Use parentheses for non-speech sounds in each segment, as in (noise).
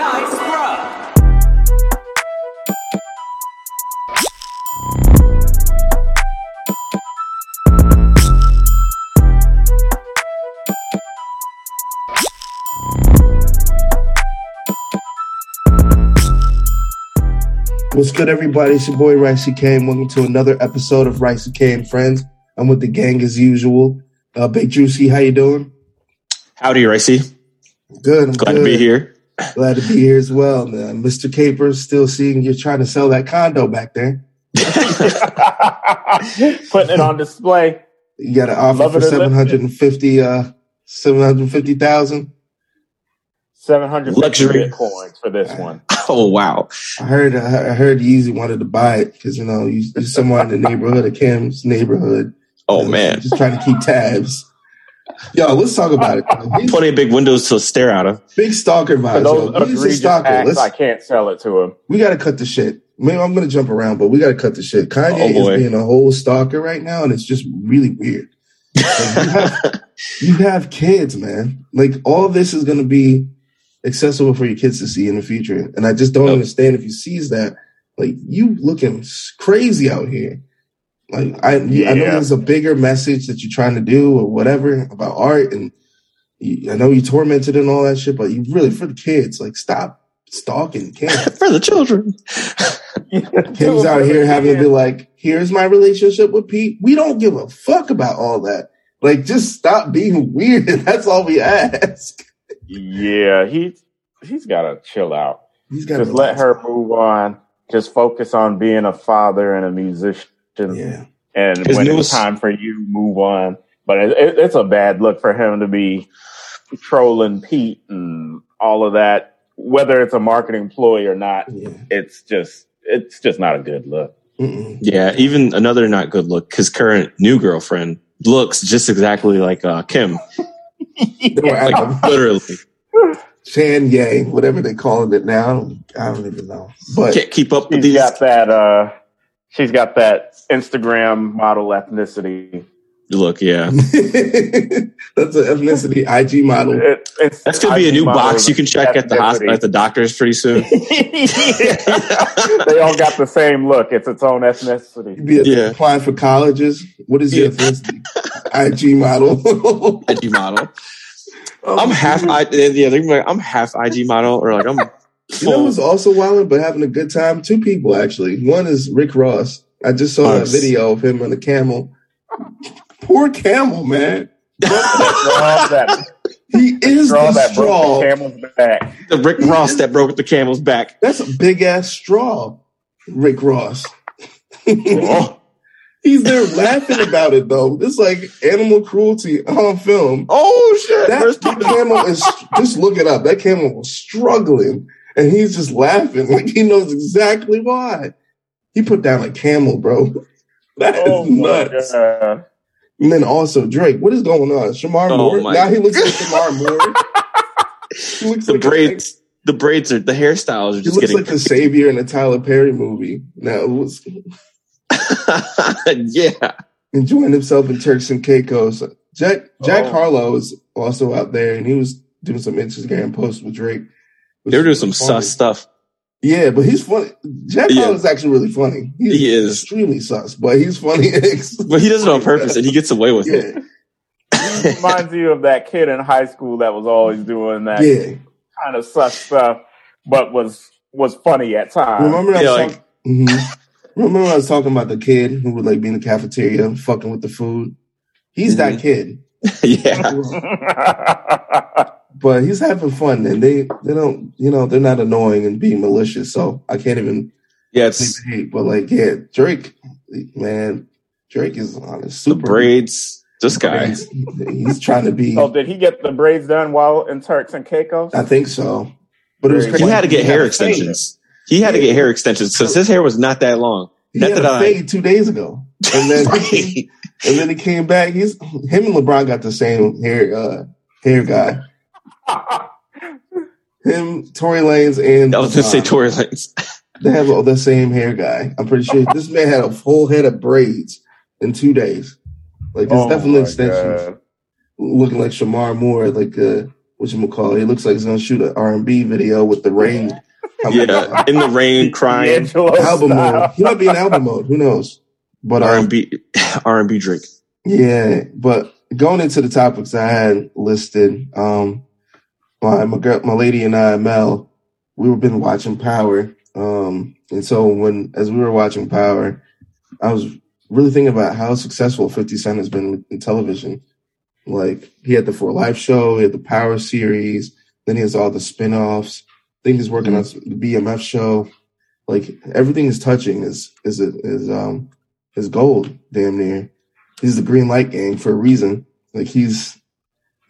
Nice, bro. What's good, everybody? It's your boy Ricey Kane. Welcome to another episode of Ricey Kane Friends. I'm with the gang as usual. Uh, Big Juicy, how you doing? Howdy, Ricey. Good. I'm Glad good. to be here. Glad to be here as well, man. Mr. Capers, still seeing you trying to sell that condo back there. (laughs) Putting it on display. You got an offer Love for it or seven hundred and fifty, uh, seven hundred fifty thousand. 700 Luxury. coins for this one. (laughs) Oh wow! I heard, I heard Yeezy wanted to buy it because you know you, you're somewhere in the neighborhood of Kim's neighborhood. Oh man, just trying to keep tabs. Yo, let's talk about it. He's plenty of big windows to stare out of. big stalker vibes. those yo. He's a stalker. acts, Let's, I can't sell it to him. we got to cut the shit. Maybe I'm going to jump around, but we got to cut the shit. Kanye Oh, is being a whole stalker right now, and it's just really weird. Like, you, have, (laughs) you have kids, man. Like all this is going to be accessible for your kids to see in the future, and I just don't Yep. understand if he sees that. Like you looking s- crazy out here. Like I, I know there's a bigger message that you're trying to do or whatever about art, and you, I know you tormented and all that shit, but you really for the kids, like stop stalking kids. (laughs) For the children. (laughs) Kim's out here having to be like, here's my relationship with Pete. We don't give a fuck about all that. Like, just stop being (laughs) weird. That's all we ask. Yeah, he, he's got to chill out. He's got Just let her move on. Just focus on being a father and a musician. Yeah. And His when newest- it's time for you, move on. But it, it, it's a bad look for him to be trolling Pete and all of that. Whether it's a marketing ploy or not, Yeah. it's just it's just not a good look. Mm-mm. Yeah, even another not good look. His current new girlfriend looks just exactly like uh, Kim. (laughs) They were at Like (laughs) literally, Chan Yang, whatever they're calling it now. I don't even know. But can't keep up with She's these. got that. Uh, she's got that Instagram model ethnicity. Look, yeah, (laughs) that's an ethnicity IG model. It, it's that's gonna be a new box you can check at the hospital at the doctors pretty soon. (laughs) (laughs) they all got the same look. It's its own ethnicity. You'd be Yeah. applying for colleges. What is your Yeah. ethnicity? IG model. IG model. Oh, I'm half. I, yeah, they're like, I'm half IG model, or like I'm. You know who's also wilding but having a good time? Two people actually. One is Rick Ross. I just saw Nice. that video of him on the camel. Poor camel, man. He is draw the that broken straw. camel's back. the Rick Ross that broke the camel's back. That's a big ass straw, Rick Ross. Oh, (laughs) He's there laughing about it though. It's like animal cruelty on film. oh shit! That that camel is just look it up. That camel was struggling and he's just laughing (laughs) like he knows exactly why. He put down a camel, bro. (laughs) That is Oh my nuts. god! And then also Drake, what is going on? Shemar Oh Moore. Now he looks like (laughs) Shemar Moore. He looks the like braids? The braids are the hairstyles are He just looks getting. like the savior in a Tyler Perry movie. Now it was yeah, enjoying himself in Turks and Caicos. Jack Jack Oh. Harlow is also out there, and he was doing some Instagram posts with Drake. Which they were doing some funny. sus stuff. Yeah, but he's funny. Jack Yeah. Harlow is actually really funny. He's He is. extremely sus, but he's funny. (laughs) But he does it on purpose, and he gets away with it. yeah, Reminds you of that kid in high school that was always doing that yeah. kind of sus stuff, but was was funny at times. Remember I Yeah, was like- talk- Mhm. Remember when I was talking about the kid who would like be in the cafeteria fucking with the food? He's that Mhm. kid. (laughs) yeah, (laughs) but he's having fun and they they don't you know they're not annoying and being malicious so i can't even yeah. leave It's it hate but like yeah drake man drake is on his the super braids. This guy. he's, he's trying to be oh, did he get the braids done while in Turks and Caicos? i think so but it was He crazy He had to get He hair extensions. He had to get hair extensions because his hair was not that long. he Not had that a I- fade two days ago and then (laughs) Right. and then he came back he's him and lebron got the same hair uh hair guy him Tory Lanez and I was gonna say LeBron. Tory Lanez. They have all the same hair guy. I'm pretty sure this man had a full head of braids in two days. Like it's Oh definitely extensions. God. Looking like Shemar Moore, like uh what you call it. He looks like he's gonna shoot an R and B video with the rain. (laughs) Yeah, in the rain, (laughs) crying. D'Angelo album style. mode. He might be in album mode. Who knows? But R um, and B, (laughs) R and B Drake. Yeah, but going into the topics I had listed, um, my my girl, my lady and I, Mel, we were been watching Power, um, and so when as we were watching Power, I was really thinking about how successful Fifty Cent has been in television. Like he had the For Life show, he had the Power series, then he has all the spin-offs. I think he's working on the BMF show. Like everything he's touching is is is um is gold, damn near he's the green light gang for a reason. Like he's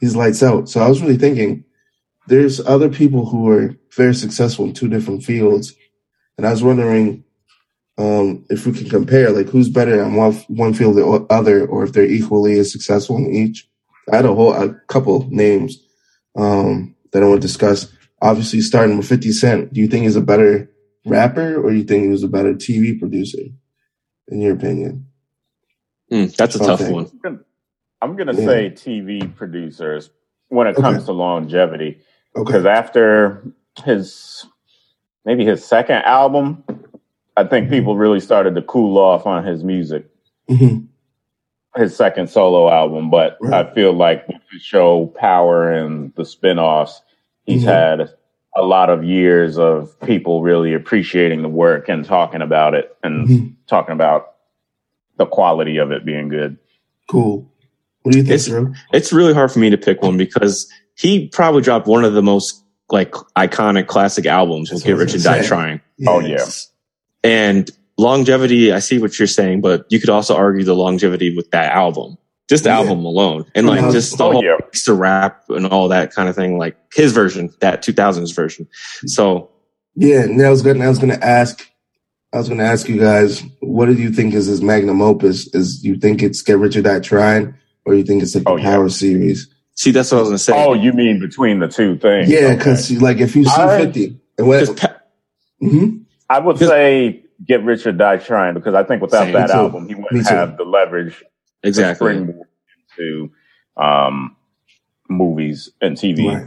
he's lights out. So I was really thinking there's other people who are very successful in two different fields. And I was wondering um, if we can compare, like who's better in one one field or other, or if they're equally as successful in each. I had a whole a couple names um, that I want to discuss. Obviously, starting with Fifty Cent, do you think he's a better rapper, or do you think he was a better TV producer? In your opinion? Mm, that's a tough Okay. one. I'm gonna Yeah. say TV producers when it Okay. comes to longevity. Okay. because after his maybe his second album, I think people really started to cool off on his music. Mhm. His second solo album, but Right. I feel like with the show Power and the spin-offs, he's Mhm. had a lot of years of people really appreciating the work and talking about it and Mhm. talking about the quality of it being good. Cool. What do you think, It's- Drew? It's really hard for me to pick one because he probably dropped one of the most like iconic classic albums with Get what I was Rich or Die say. Trying. Oh, yeah. And longevity, I see what you're saying, but you could also argue the longevity with that album. Just the Yeah. album alone. And like Uh-huh. just the Oh whole yeah, extra rap and all that kind of thing, like his version, that 2000s version. So Yeah, and I was gonna I was gonna ask I was gonna ask you guys, what do you think is his magnum opus? Is you think it's Get Rich or Die Trying, or you think it's like the Oh, yeah. Power series? See, that's what I was gonna say. Oh, you mean between the two things? Yeah, Okay. because like if you see I- fifty and what, Because Pa- Mhm. I would say get rich or die trying because I think without Same. that too. album, he wouldn't have the leverage to exactly. springboard into um, movies and TV. right.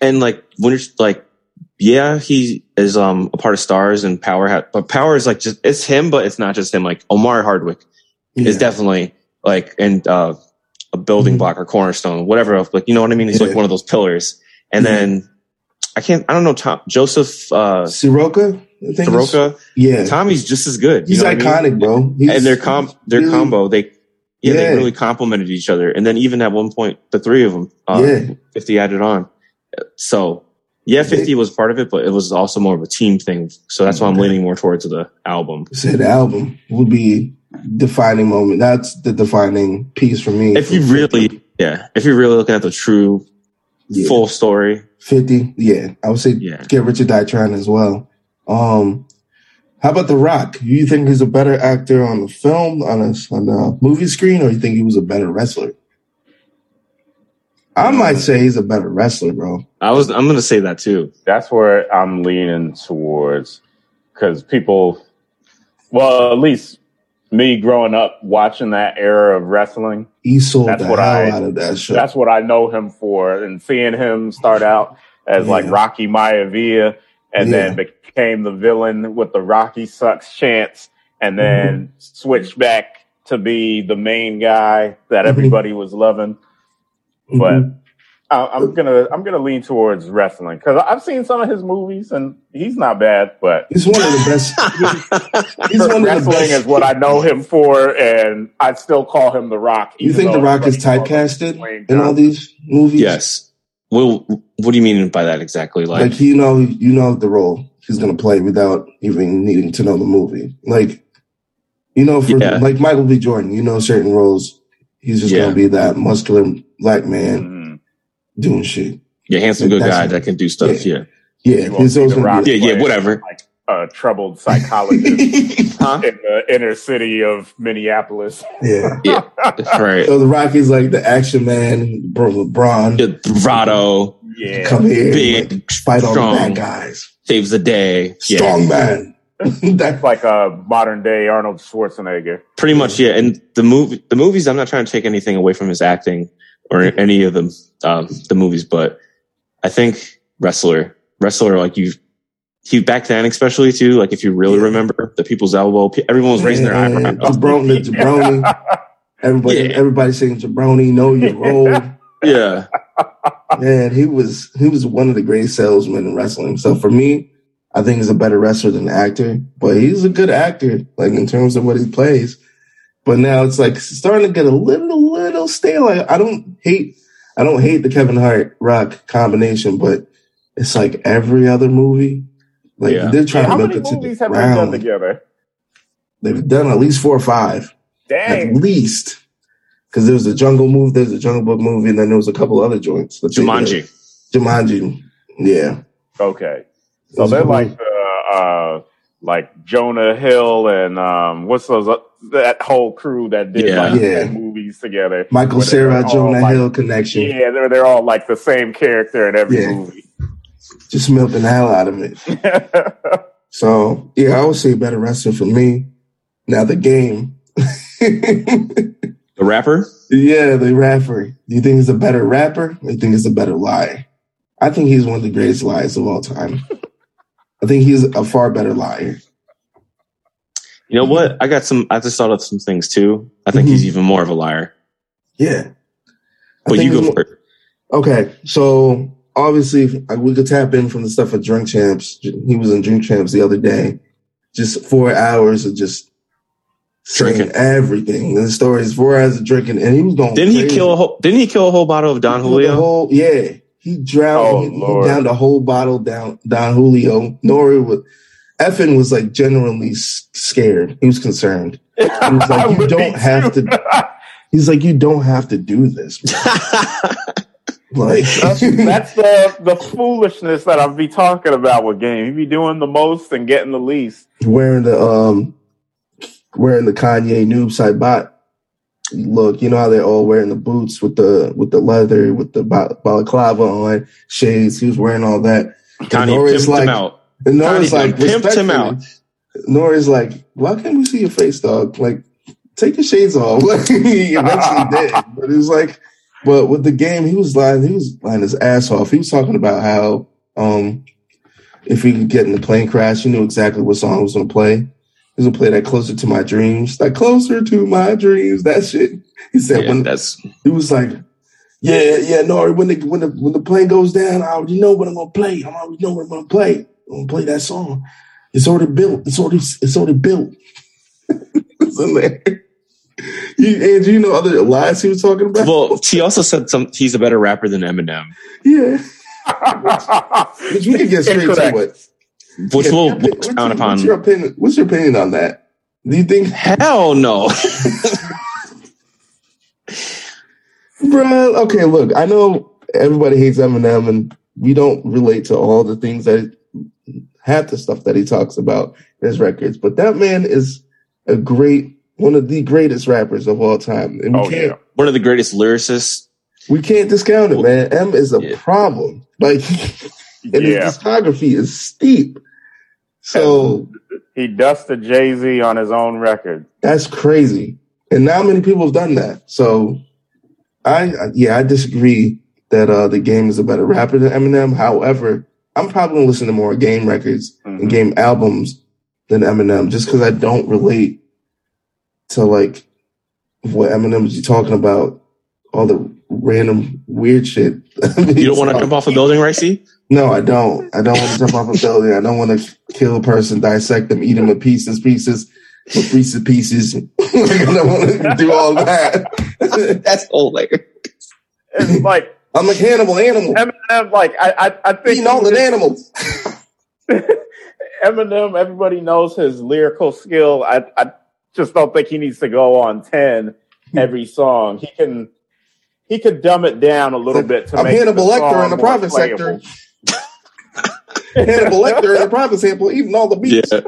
and like when it's like yeah he is um a part of stars and power ha- but power is like just it's him but it's not just him like Omari Hardwick Yeah. is definitely like and uh a building Mhm. block or cornerstone whatever else like you know what i mean he's Yeah. like one of those pillars and Yeah. then i can't i don't know tom joseph uh Siroka, Soroka. Yeah, tommy's just as good you he's know what I mean? iconic, bro. He's and their comp their really- combo they yeah, Yeah. they really complemented each other and then even at one point the three of them uh, Yeah. 50 added on so yeah 50 was part of it but it was also more of a team thing so that's why i'm leaning more towards the album said album would be defining moment. That's the defining piece for me. if you really yeah if you're really looking at the true Yeah. full story 50 yeah i would say Yeah. get Richard or die trying as well um how about the rock you think he's a better actor on the film on a, on the movie screen or you think he was a better wrestler i might say he's a better wrestler bro i was i'm gonna say that too That's where I'm leaning towards because people, well, at least me growing up watching that era of wrestling, he sold That's the what hell I- out of that show that's what I know him for. And seeing him start out as like Yeah. Rocky Maivia and Yeah. then became the villain with the Rocky sucks chance and then Mm-hmm. switched back to be the main guy that Mhm. everybody was loving. Mhm. But I'm gonna I'm gonna lean towards wrestling because I've seen some of his movies and he's not bad, but he's one of the best (laughs) he's one of the wrestling best is what I know him for, and I'd still call him The Rock. you think the rock is everybody calls him typecasted in all these movies yes well what do you mean by that exactly like, like you know you know the role he's gonna play without even needing to know the movie like you know for Yeah. like michael b jordan you know certain roles he's just Yeah. gonna be that muscular black man Mhm. Doing shit. Yeah handsome good guy that can do stuff yeah. yeah. You won't he's see always The Rock yeah. Yeah whatever. Like a troubled psychologist (laughs) huh? in the inner city of Minneapolis. yeah. (laughs) Yeah That's right. So the rock is like the action man bro braun Yeah, bravado. Yeah, come here big like, fight all the strong. bad guys. Saves the day. Yeah. Strong man. (laughs) That, it's like a modern day Arnold Schwarzenegger. pretty much yeah. And the movie the movies i'm not trying to take anything away from his acting or any of them um, the movies, but I think wrestler wrestler like you he back then especially too like if you really Yeah. remember the people's elbow everyone was raising their Man, eyebrows. Jabroni, jabroni. (laughs) Everybody, Yeah. everybody saying jabroni, know your role. (laughs) Yeah, Man, he was he was one of the greatest salesmen in wrestling. So for me, I think he's a better wrestler than actor, but he's a good actor, like in terms of what he plays. But now it's like starting to get a little, little, little stale. Like, I don't hate, I don't hate the Kevin Hart Rock combination, but it's like every other movie. Like Yeah. they're trying How to milk many it to movies the have they done together? They've done at least four or five, Dang. at least. Because there was a Jungle move, there's a Jungle Book movie, and then there was a couple other joints. that they did. Jumanji. Jumanji, yeah. Okay. So Those they're are like uh, uh like Jonah Hill and um what's those uh, that whole crew that did Yeah. like Yeah. 10 movies together. Michael Where Cera, Jonah like- Hill connection. Yeah, they're they're all like the same character in every Yeah. movie. Just milking the hell out of it. (laughs) So yeah, I would say better wrestler for me. Now the game. The rapper? yeah, the rapper. Do you think he's a better rapper? Or do you think he's a better liar? I think he's one of the greatest liars of all time. (laughs) I think he's a far better liar. You know what? I got some. I just thought of some things too. I think he's Mhm. even more of a liar. Yeah. I But you go for it. Okay, so obviously we could tap in from the stuff of Drink Champs. He was in Drink Champs the other day, just four hours of just Drinking. everything. And the story is four hours of drinking, and he was going. Didn't he kill? A whole, didn't he kill a whole bottle of Don He Julio? whole- yeah, he drowned. Oh, he, he Lord. downed a whole bottle down Don Julio. Nori was. EFN was like genuinely scared. He was concerned. was like, (laughs) you don't have too. (laughs) He's like, you don't have to do this. (laughs) Like that's, that's the the foolishness that I'll be talking about with game. He be doing the most and getting the least. wearing the um wearing the Kanye noob side bot look. You know how they're all wearing the boots with the with the leather with the ba- balaclava on shades. He was wearing all that. Kanye Nori's pimped like- him out. And Nora's like pimped him respectfully, Nora's like, why can't we see your face, dog? Like, take your shades off. Like, (laughs) he eventually (laughs) did, but it was like, but with the game, he was lying. He was lying his ass off. He was talking about how um if he could get in the plane crash, he knew exactly what song he was gonna play. He was gonna play that "Closer to My Dreams," that "Closer to My Dreams." That shit. He said Yeah, when that's he was like, "Yeah, yeah, Nori. When the when the when the plane goes down, I already know what I'm gonna play. I already know what I'm gonna play. I'm play that song. It's already built. It's already it's already built. (laughs) it's in there." You, and you know other lies he was talking about? well. He also said some. He's a better rapper than Eminem, yeah. Which we can get straight to Incorrect. what. which yeah, will what's will your- count upon. What's your opinion? What's your opinion on that? Do you think, Hell no. (laughs) bro? Okay, look, I know everybody hates Eminem, and we don't relate to all the things that half the stuff that he talks about in his records. But that man is a great, one of the greatest rappers of all time, and we Oh can't yeah. One of the greatest lyricists. we can't discount it, man. M is a Yeah. problem. Like, (laughs) and Yeah. his discography is steep. So He dusted Jay Z on his own record. that's crazy. And not many people have done that. So I, I- yeah, I disagree that uh, the game is a better rapper than Eminem. However, I'm probably gonna listen to more game records and Mhm. game albums than Eminem just because I don't relate to like what Eminem is talking about, all the random weird shit. (laughs) You don't want to jump off a building, right? See? No, I don't. I don't want to jump off a building. I don't want to kill a person, dissect them, eat them in pieces, pieces, with pieces, pieces. (laughs) like, I don't want to do all that. (laughs) That's hilarious. It's like I'm a Hannibal Animal, Eminem. Like I, I, I think eating all the animals. (laughs) Eminem. Everybody knows his lyrical skill. I, I just don't think he needs to go on ten every song. He can. He could dumb it down a little bit to I'm make Hannibal Lecter in the private playable. sector. (laughs) (laughs) Hannibal Lecter in the private sample, eating all the beats. Yeah.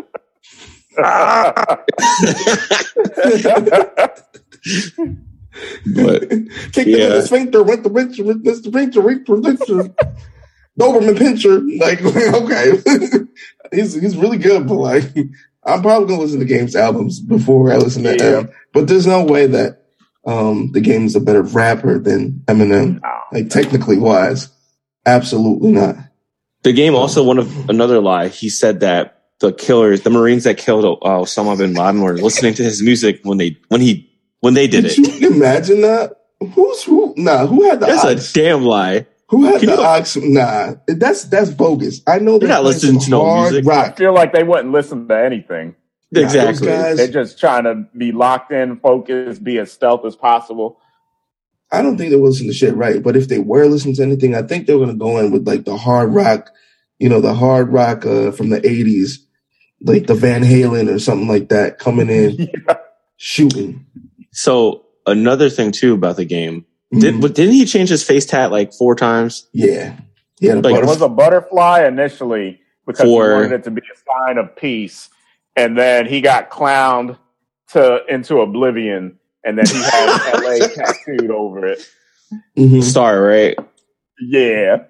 But (laughs) Kicked him in Yeah. the sphincter, went the pincher, went the sphincter, the pincher. Doberman pinscher. Like, (laughs) okay. (laughs) he's he's really good, but like I'm probably gonna listen to Games albums before I listen to Yeah. him. But there's no way that um, the game is a better rapper than Eminem. Like technically wise, absolutely not. The game also one of another lie. He said that the killers, the Marines that killed uh, Osama bin Laden, were listening to his music when they when he when they did Did it. you imagine that? Who's who? Nah, who had the That's ox? a damn lie. who had Can the you- ox? Nah, that's that's bogus. I know They're they're not listening to no hard music. I feel like they wouldn't listen to anything. Exactly. those guys- They're just trying to be locked in, focused, be as stealth as possible. I don't think they will listening to shit right, but if they were listening to anything, I think they're gonna go in with like the hard rock, you know, the hard rock uh, from the '80s, like the Van Halen or something like that, coming in (laughs) shooting. So another thing too about the game, did but didn't he change his face tat like four times? yeah, yeah. Like, It was a butterfly initially because For- he wanted it to be a sign of peace, and then he got clowned to into oblivion, and then he had (laughs) LA tattooed over it. Mhm. Star, right? Yeah,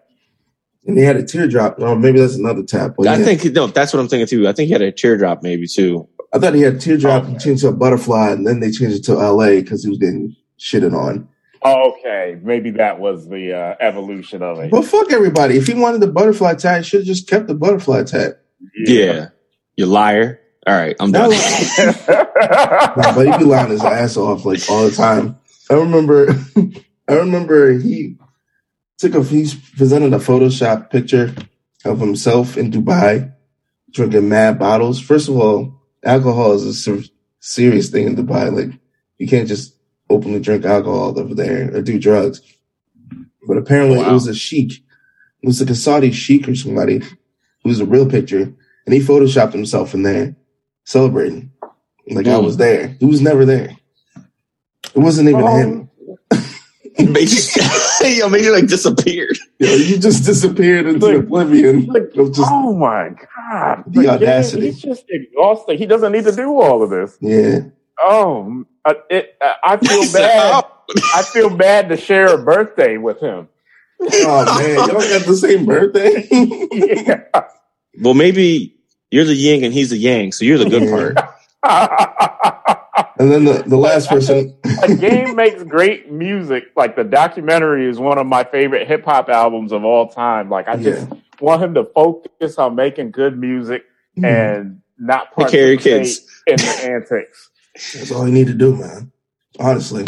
and he had a teardrop. Oh, maybe that's another tap. I yeah. think no, that's what I'm thinking too. I think he had a teardrop maybe too. I thought he had a teardrop Okay. and changed to a butterfly, and then they changed it to LA because he was getting shitted on. okay, maybe that was the uh, evolution of it. But fuck everybody. If he wanted the butterfly tag, he should have just kept the butterfly tag. Yeah. You liar. All right, I'm done. (laughs) Nah, but he be lying his ass off like all the time. I remember, (laughs) I remember he took a he presented a Photoshop picture of himself in Dubai drinking mad bottles. First of all, alcohol is a ser- serious thing in Dubai. Like you can't just openly drink alcohol over there or do drugs. But apparently, Wow. it was a sheik. It was like a Saudi sheik or somebody. Was a real picture, and he photoshopped himself in there celebrating. Like I Mm. was there. He was never there. It wasn't even Oh. him. (laughs) made you, (laughs) yo, made you like disappeared. You, you just disappeared into Like- oblivion. like, just oh my god, The Like, audacity. He's just exhausted. He doesn't need to do all of this. yeah. Oh, I, it, I I feel bad. I feel bad to share a birthday with him. Oh man, y'all got the same birthday. (laughs) Yeah. Well, maybe you're the yin and he's the yang, so you're the good part. And then the, the last person. a game makes great music. Like the documentary is one of my favorite hip hop albums of all time. Like I just want him to focus on making good music and not Take care of your participate kids. in the antics. That's all you need to do, man. Honestly.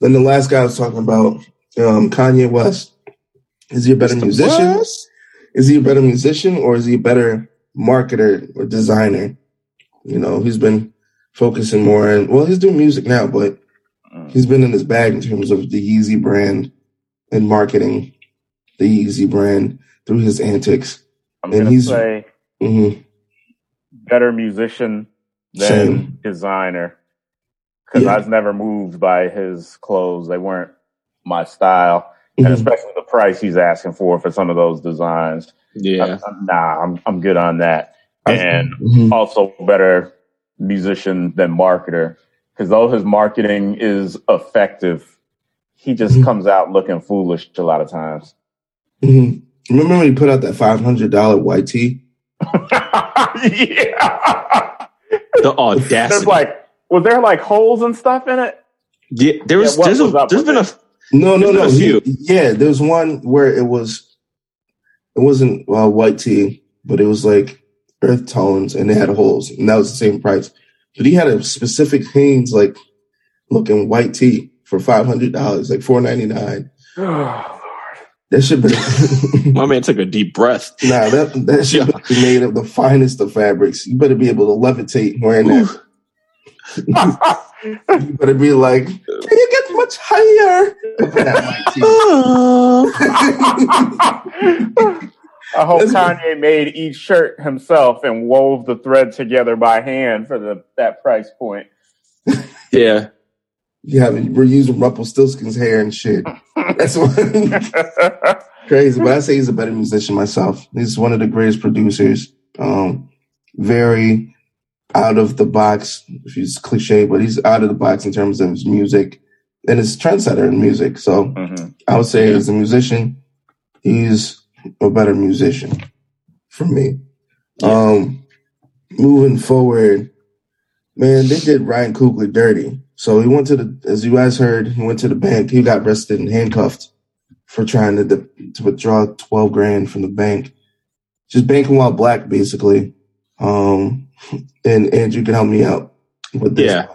Then the last guy I was talking about, um, Kanye West. Is he a better Mr. musician? West? Is he a better musician or is he a better marketer or designer? You know, he's been focusing more on, well, he's doing music now, but he's been in his bag in terms of the Yeezy brand and marketing the Yeezy brand through his antics. I'm And gonna he's- say hmm better musician than Same. designer because Yeah. I was never moved by his clothes. They weren't my style, and Mhm. especially the price he's asking for for some of those designs. Yeah. I'm- I'm- nah, I'm I'm good on that. And Mhm. also better musician than marketer because though his marketing is effective, he just Mhm. comes out looking foolish a lot of times. Mhm. Remember when he put out that five hundred dollar white tee? (laughs) yeah. The audacity. There's like, was there like holes and stuff in it? yeah, there was, Yeah, what there's, was a, up there's with been a. No, no, no. been a He- yeah, there was one where it was, it wasn't uh, white tee, but it was like earth tones, and it had holes, and that was the same price. But he had a specific Hanes like looking white tee for five hundred dollars, like four ninety nine. (sighs) Oh, that should be (laughs) (laughs) my man took a deep breath. nah. That that should Yeah. be made of the finest of fabrics. You better be able to levitate wearing that. (laughs) You better be like, can you get much higher? That white tee. I hope That's- Kanye made each shirt himself and wove the thread together by hand for the that price point. (laughs) Yeah. You Yeah, we're using Rumpelstiltskin's hair and shit. (laughs) That's what (laughs) crazy. But I say he's a better musician myself. He's one of the greatest producers. Um, very out of the box. If it's cliche, but he's out of the box in terms of his music and his trendsetter in music. So Mhm. I would say as a musician, he's a better musician for me. Um, moving forward, man, they did Ryan Coogler dirty. So he went to the, as you guys heard, he went to the bank. He got arrested and handcuffed for trying to to withdraw twelve grand from the bank, just banking while black, basically. Um, (laughs) and Andrew can help me out with this. Yeah.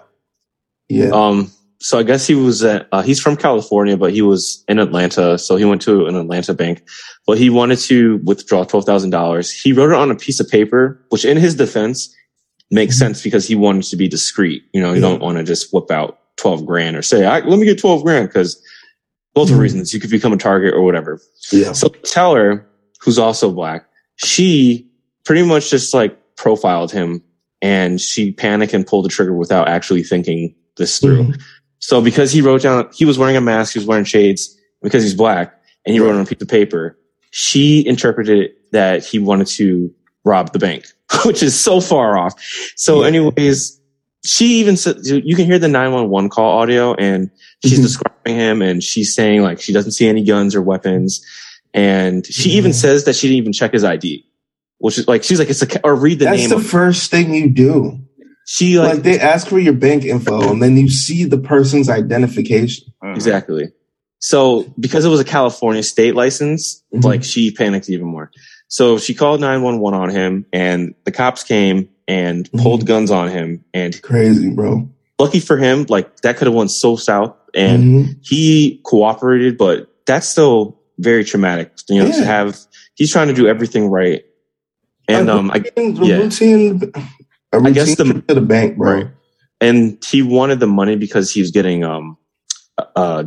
Yeah. Um, so I guess he was at, uh, he's from California, but he was in Atlanta. So he went to an Atlanta bank, but he wanted to withdraw $12,000. He wrote it on a piece of paper, which in his defense makes Mm-hmm. sense because he wanted to be discreet. You know, you Yeah. don't want to just whip out 12 grand or say, I, let me get 12 grand because both Mhm. are reasons you could become a target or whatever. yeah. So teller, who's also black, she pretty much just like profiled him and she panicked and pulled the trigger without actually thinking this through. Mhm. So because he wrote down, he was wearing a mask, he was wearing shades because he's black and he wrote on a piece of paper. She interpreted that he wanted to rob the bank, (laughs) which is so far off. So Yeah. anyways, she even said, you can hear the 911 call audio and she's Mhm. describing him and she's saying like she doesn't see any guns or weapons. And she even Mhm. says that she didn't even check his ID, which is like, she's like, it's a, or read the That's name. That's the first thing you do. She Like, like, they ask for your bank info and then you see the person's identification. Mhm. Exactly. So because it was a California state license, Mhm. like she panicked even more. So she called 911 on him and the cops came and pulled Mhm. guns on him. And Crazy, bro. lucky for him, like that could have went so south and Mhm. he cooperated, but that's still very traumatic, you know, to have, he's trying to do everything right. And, um, I, routine, a yeah. routine, a routine I guess the- to the bank, bro. Right. and he wanted the money because he was getting, um, uh,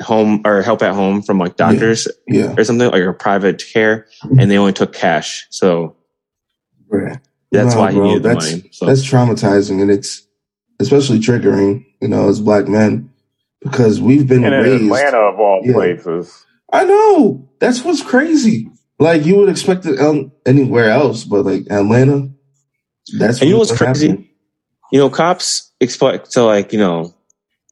home or help at home from like doctors Yeah, or something like a private care and they only took cash so right. that's No, why he bro, needed the that's- money so That's traumatizing, and it's especially triggering, you know, as black men, because we've been And in raised. Atlanta, of all Yeah. places. I know that's what's crazy. Like you would expect it um, anywhere else, but like Atlanta, that's and you know what's crazy happened. you know cops expect to like you know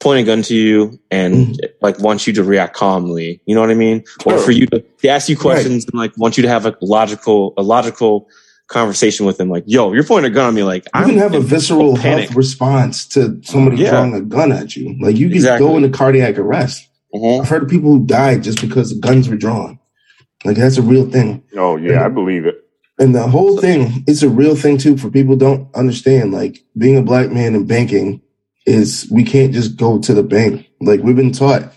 point a gun to you and Mm. like want you to react calmly you know what i mean or for you to they ask you questions and like want you to have a logical a logical conversation with them like yo you're pointing a gun at me like You i'm can have a visceral panic. health response to somebody Yeah. drawing a gun at you. Like you can Exactly. go into cardiac arrest. Mhm. I've heard of people who died just because guns were drawn. Like that's a real thing. Oh, yeah, I believe it. And the whole thing, it's a real thing too for people don't understand. Like being a black man in banking is we can't just go to the bank. Like we've been taught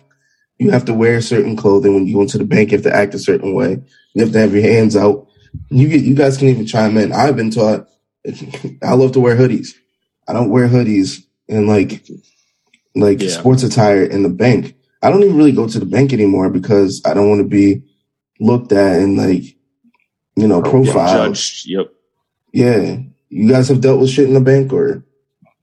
you have to wear certain clothing when you go into the bank, you have to act a certain way. You have to have your hands out. You get you guys can even chime in. I've been taught (laughs) I love to wear hoodies. I don't wear hoodies and like like Yeah. sports attire in the bank. I don't even really go to the bank anymore because I don't want to be looked at and like you know profile. judged yep Yeah. You guys have dealt with shit in the bank or?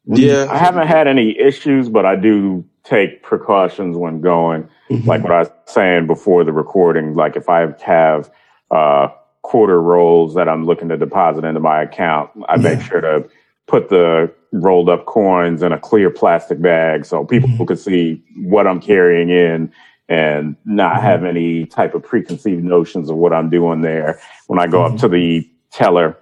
yeah I haven't had any issues, but I do take precautions when going. Mhm. Like what I was saying before the recording, like if I have uh, quarter rolls that I'm looking to deposit into my account, I make sure to put the rolled up coins in a clear plastic bag so people Mhm. can see what I'm carrying in and not Mhm. have any type of preconceived notions of what I'm doing there. When I go up to the teller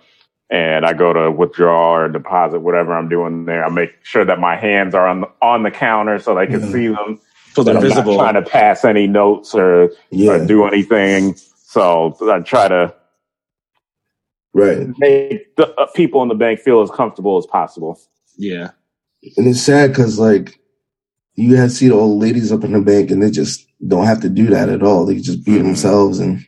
and I go to withdraw or deposit whatever I'm doing there, I make sure that my hands are on the, on the counter so they can Yeah. see them. so they're I'm visible not trying to pass any notes or, or do anything. So I try to Right. make the uh, people in the bank feel as comfortable as possible. yeah And it's sad because like you guys see the old ladies up in the bank and they just don't have to do that at all. They can just be Mhm. themselves and,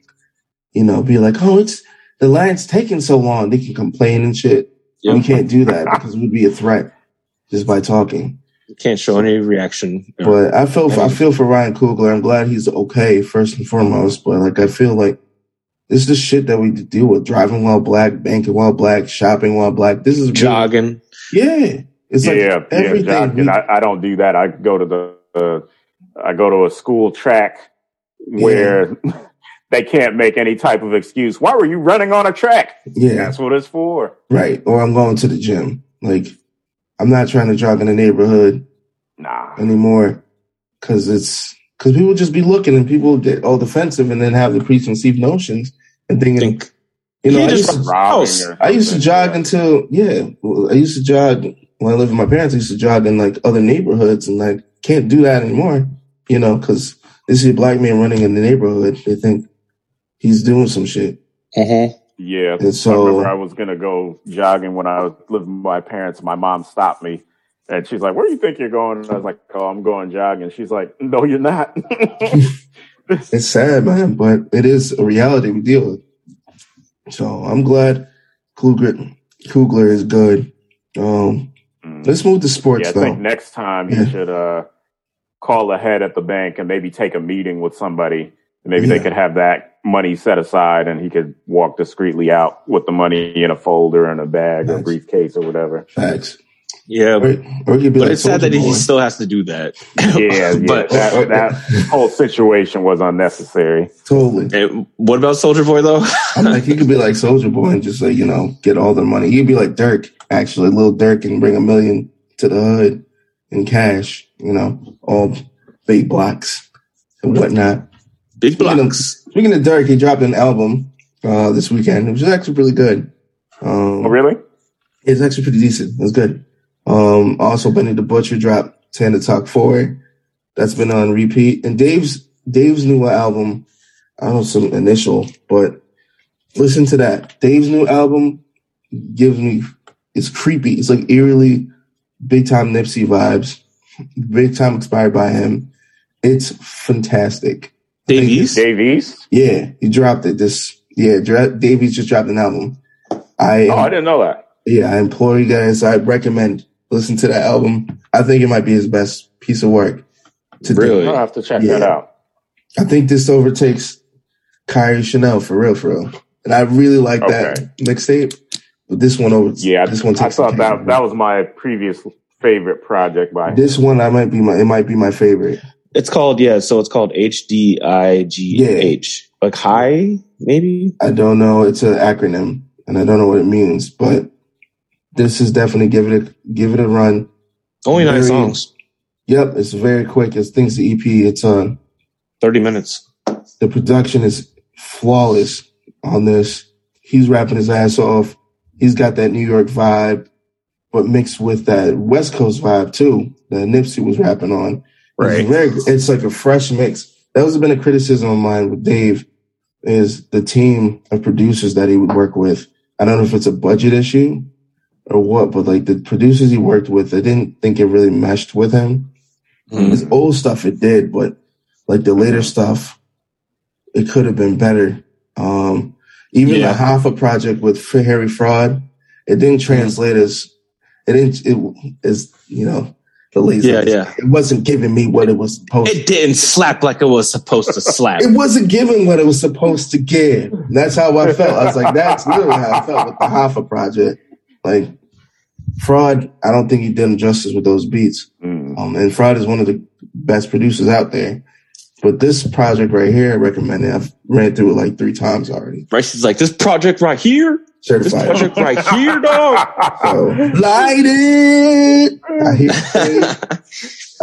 you know, be like, oh, it's the line's taking so long. They can complain and shit. Yep. We can't do that because we'd be a threat just by talking. can't show any reaction But I feel for, I feel for Ryan Coogler. I'm glad he's okay first and foremost. But like I feel like this is the shit that we deal with: driving while black, banking while black, shopping while black. This is real- jogging Yeah, it's like yeah, yeah, jogging. we- I, I don't do that. I go to the, uh, I go to a school track where (laughs) they can't make any type of excuse. Why were you running on a track? yeah, That's what it's for. right. Or I'm going to the gym. Like I'm not trying to jog in the neighborhood Nah. anymore because it's because people just be looking and people get all defensive and then have the preconceived notions and thinking, think you know, He I used, to, House. Robbing or I used to jog until yeah, I used to jog when I lived with my parents, I used to jog in like other neighborhoods, and I can't do that anymore. You know, because they see a black man running in the neighborhood, they think he's doing some shit. Mm-hmm. Yeah. And so- I remember I was gonna go jogging when I was living with my parents. My mom stopped me and she's like, Where do you think you're going? And I was like, Oh, I'm going jogging. She's like, No, you're not. (laughs) It's sad, man, but it is a reality we deal with. So I'm glad Coogler, Coogler is good. Um, Mm. let's move to sports yeah, I though. think next time he Yeah. should uh call ahead at the bank and maybe take a meeting with somebody. Maybe Yeah. they could have that money set aside and he could walk discreetly out with the money in a folder and a bag or briefcase or whatever. Facts. Yeah, Or, or it could be but like it's sad that Soulja he still has to do that. Yeah, (laughs) yeah. but that, that (laughs) whole situation was unnecessary. totally. eh, what about Soulja Boy though? I'm like, he could be like (laughs) Soulja Boy and just like, you know, get all the money. He'd be like Durk, actually, little Durk and bring a million to the hood in cash, you know, all big blocks and whatnot. Big Speaking of, blocks. speaking of Durk, he dropped an album uh, this weekend, which is actually really good. Um, Oh, really? It's actually pretty decent. It was good. Um, also, Benny the Butcher dropped Tana Talk Four. That's been on repeat. And Dave's Dave's new album, I don't know some initial, but listen to that. Dave's new album gives me it's creepy. It's like eerily big time Nipsey vibes. Big time inspired by him. It's fantastic. Dave East. Davies? Yeah, he dropped it. This yeah, dra- Dave East just dropped an album. I Oh, I didn't know that. yeah, I implore you guys. I recommend listen to that album. I think it might be his best piece of work. To date. Really? I'll have to check Yeah. that out. I think this overtakes Kairi Chanel for real, for real. And I really like that mixtape. But this one over, Yeah, this one I takes thought the that cake. that was my previous favorite project by him. This one, I might be my, it might be my favorite. It's called yeah. So it's called H D I G H. Like high, maybe. I don't know. It's an acronym, and I don't know what it means. But this is definitely give it a give it a run. Only nine Very- songs. Yep, it's very quick. It's things the EP. It's on. Thirty minutes. The production is flawless on this. He's rapping his ass off. He's got that New York vibe, but mixed with that West Coast vibe too. That Nipsey was rapping on. It's very. It's like a fresh mix. That was been a criticism of mine with Dave. Is the team of producers that he would work with? I don't know if it's a budget issue or what, but like the producers he worked with, I didn't think it really meshed with him. Mm. His old stuff it did, but like the later stuff, it could have been better. Um, even Yeah. the Hoffa project with Harry Fraud, it didn't translate as it didn't it is you know the lazy. Yeah, yeah. It wasn't giving me what it was supposed. It didn't slap like it was supposed to slap. It wasn't giving what it was supposed to give. And that's how I felt. I was like, that's literally how I felt with the Hoffa project. Like Fraud, I don't think he did him justice with those beats. Mm. Um, and Fraud is one of the best producers out there. But this project right here, I recommend it. I've ran through it like three times already. Bryce is like this project right here. This project right (laughs) here, dog. So light it. I hear you.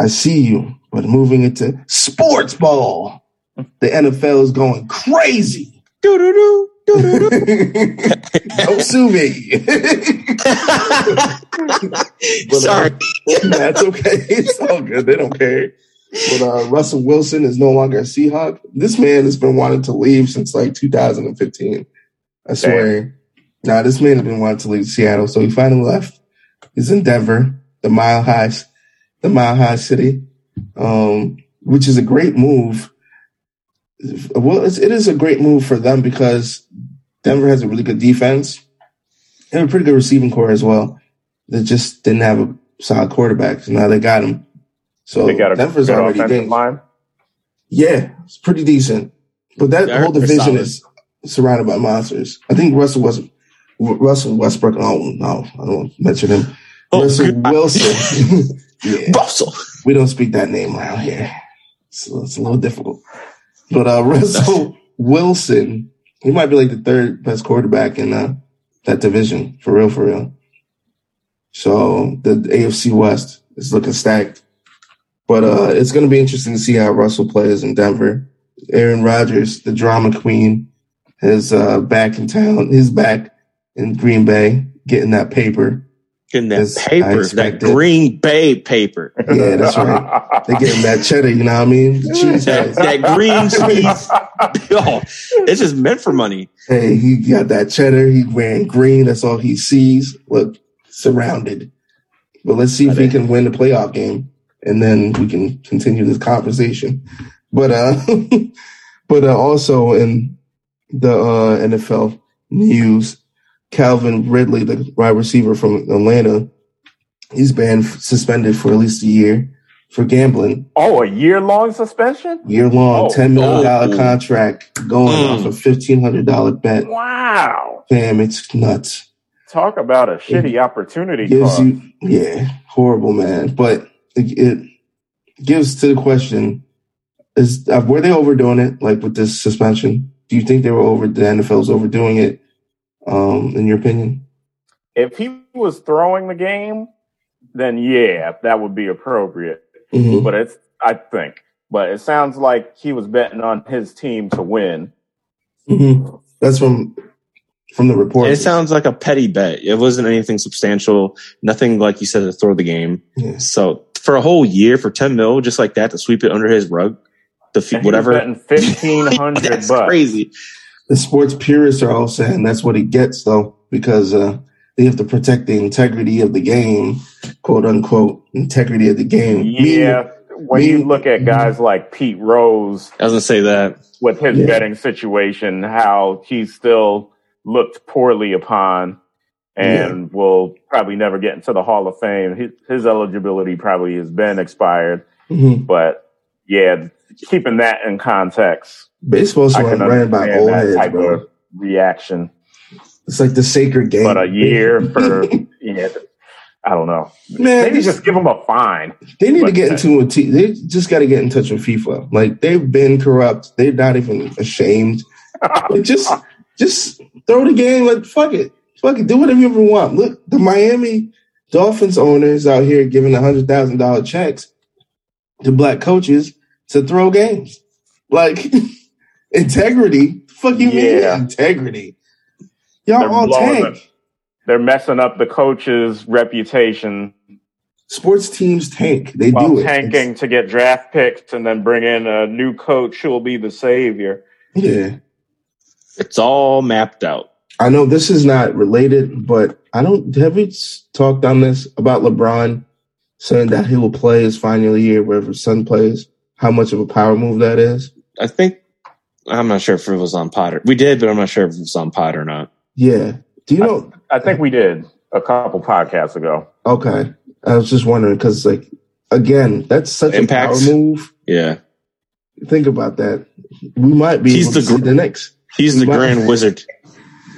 (laughs) I see you. But moving into sports ball, the NFL is going crazy. Doo-doo-doo, doo-doo-doo. (laughs) Don't sue me. Uh, Sorry. That's okay. It's all good. They don't care. But uh, Russell Wilson is no longer a Seahawk. This man has been wanting to leave since like 2015. I swear. Nah, this man has been wanting to leave Seattle, so he finally left. He's in Denver, the Mile High, the Mile High City, um, which is a great move. Well, it's, it is a great move for them because Denver has a really good defense and a pretty good receiving corps as well. They just didn't have a solid quarterback, so now they got him. So They got a Denver's good already offensive line. yeah, it's pretty decent. But that Yeah, I whole division is surrounded by monsters. I think Russell was Russell Westbrook. Oh no, I don't want to mention him. Oh, Russell God. Wilson. (laughs) yeah, Russell. we don't speak that name around here, so it's a little difficult. But uh, (laughs) Russell Wilson, he might be like the third best quarterback in uh, that division, for real, for real. So the AFC West is looking stacked. But uh, it's going to be interesting to see how Russell plays in Denver. Aaron Rodgers, the drama queen, is uh, back in town. He's back in Green Bay getting that paper. Getting that paper, that Green Bay paper. Yeah, that's right. They getting that cheddar, you know what I mean? (laughs) That, that green cheese. (laughs) Yo, it's just meant for money. Hey, he got that cheddar. He wearing green. That's all he sees. Look, surrounded. But let's see if he can win the playoff game, and then we can continue this conversation. But uh, (laughs) but uh, also in the uh, NFL news, Calvin Ridley, the wide receiver from Atlanta, he's been suspended for at least a year for gambling. Oh, a year long suspension? Year long, oh, $10 million oh. contract going mm. off a $1,500 bet. Wow. Damn, it's nuts. Talk about a shitty it opportunity. Gives you, yeah, horrible, man. But it, gives to the question is uh, were they overdoing it like with this suspension? Do you think they were over the NFL's overdoing it? um, in your opinion? If he was throwing the game, then yeah, that would be appropriate. Mm-hmm. But it's, I think, but it sounds like he was betting on his team to win. Mm-hmm. That's from from the report. It sounds like a petty bet. It wasn't anything substantial. Nothing like you said to throw the game. Yeah. So for a whole year, for ten mil, just like that, to sweep it under his rug, the whatever. Betting fifteen hundred (laughs) bucks. Crazy the sports purists are all saying that's what he gets though, because uh, they have to protect the integrity of the game, quote unquote, integrity of the game. Yeah. when you look at guys like Pete Rose, I was gonna say that with his yeah. betting situation, how he's still looked poorly upon and yeah. will probably never get into the Hall of Fame. His, his eligibility probably has been expired, mm-hmm. but yeah, keeping that in context, Baseball's like ran by old heads, type bro. Of reaction. It's like the sacred game. But a year (laughs) for yeah, I don't know. Man, maybe just give them a fine. They need to get into a t- They just got to get in touch with FIFA. Like they've been corrupt. They're not even ashamed. (laughs) just, (laughs) just throw the game. Like fuck it, fuck it. Do whatever you ever want. Look, the Miami Dolphins owners out here giving a hundred thousand dollar checks to black coaches to throw games. Like (laughs) Integrity? Fuck you yeah. mean integrity? Y'all they're all tank. they're messing up the coach's reputation. Sports teams tank. They While do it. Tanking it's, to get draft picks and then bring in a new coach who will be the savior. Yeah. It's all mapped out. I know this is not related, but I don't have we talked on this about LeBron saying that he will play his final year wherever his son plays. How much of a power move that is? I think I'm not sure if it was on Potter. We did, but I'm not sure if it was on Pod or not. Yeah. Do you know? I, I think we did a couple podcasts ago. Okay. I was just wondering because, like, again, that's such Impact. a power move. Yeah. Think about that. We might be he's the, gr- the next. He's we the grand (laughs) wizard.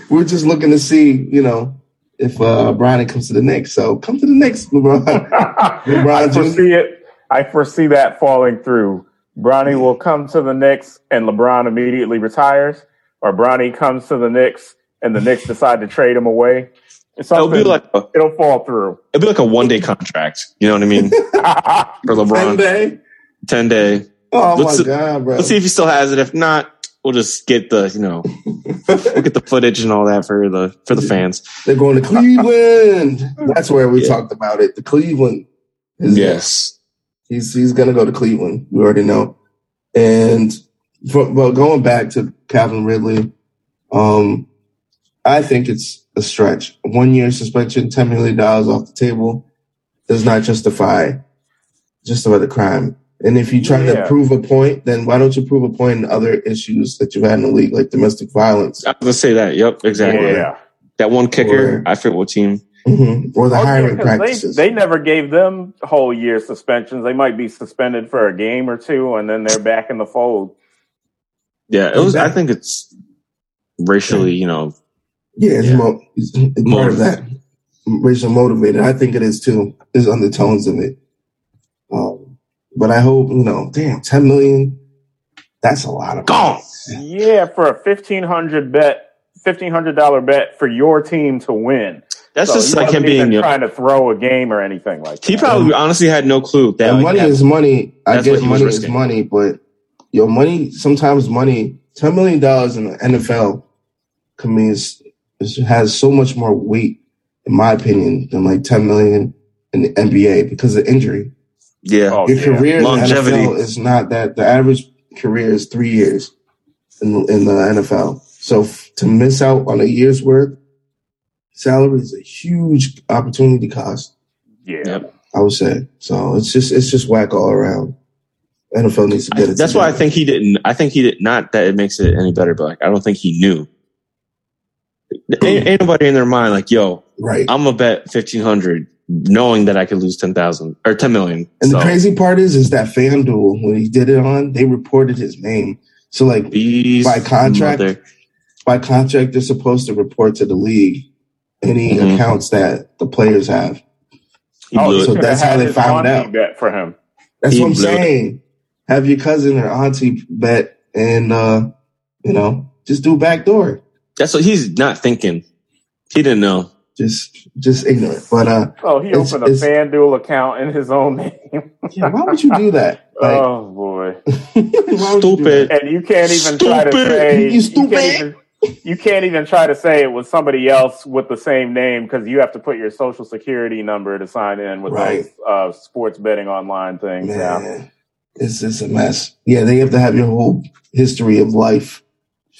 We're just looking to see, you know, if uh Brian comes to the Knicks. So come to the Knicks, (laughs) LeBron. LeBron I foresee it. I foresee that falling through. Bronny will come to the Knicks and LeBron immediately retires, or Bronny comes to the Knicks and the Knicks decide to trade him away. It'll be like a, it'll fall through. It'll be like a one day contract. You know what I mean? (laughs) For LeBron, ten day, ten day. Oh let's, my god, bro! Let's see if he still has it. If not, we'll just get the you know we'll get the footage and all that for the for the fans. They're going to Cleveland. That's where we yeah. talked about it. The Cleveland. Yes. He's he's gonna go to Cleveland. We already know. And for, well, going back to Calvin Ridley, um, I think it's a stretch. One year suspension, ten million dollars off the table, does not justify justify the crime. And if you try yeah. to prove a point, then why don't you prove a point in other issues that you've had in the league, like domestic violence? I was gonna say that. Yep, exactly. Yeah. That one kicker, or, I forget what team. Mm-hmm. Or the oh, hiring yeah, practices. They, they, never gave them whole year suspensions. They might be suspended for a game or two, and then they're back in the fold. Yeah, it was. I think it's racially, you know. Yeah, it's, yeah. Mo- it's, it's part of that racial motivated. I think it is too. There's undertones of it. Um, but I hope you know. Damn, ten million. That's a lot of gone. Yeah, for a fifteen hundred bet, fifteen hundred dollar bet for your team to win. That's so just like him being trying to throw a game or anything like that. He probably honestly had no clue that money is money. I get money is money, but your money sometimes money. Ten million dollars in the NFL, to me, is, is has so much more weight in my opinion, than like 10 million in the NBA because of injury. Yeah. Oh, Your yeah. career Longevity. in the NFL is not that. The average career is three years in the, in the NFL. So f- to miss out on a year's worth salary is a huge opportunity cost. Yeah. Yep. I would say. So it's just it's just whack all around. NFL needs to get it. That's why I think he didn't. I think he did not that it makes it any better, but like, I don't think he knew. Ain't, ain't nobody in their mind like, yo, right. I'm gonna bet fifteen hundred, knowing that I could lose ten thousand or ten million. And So, the crazy part is, is that FanDuel when he did it on, they reported his name. So like beast by contract, mother. by contract, they're supposed to report to the league any Mhm. accounts that the players have. he oh, blew you it. so that's how they found out. Bet for him. That's He what I'm blew it. saying. Have your cousin or auntie bet and uh, you know, just do backdoor. That's what he's not thinking. He didn't know. Just just ignorant. But uh Oh, he opened a it's- FanDuel account in his own name. (laughs) yeah, why would you do that? (laughs) Like, oh boy. (laughs) why would you Stupid. And you can't even try to say You stupid. can't even, you can't even try to say it was somebody else with the same name because you have to put your social security number to sign in with Right. those uh, sports betting online things now. Man, it's it's a mess. Yeah, they have to have your whole history of life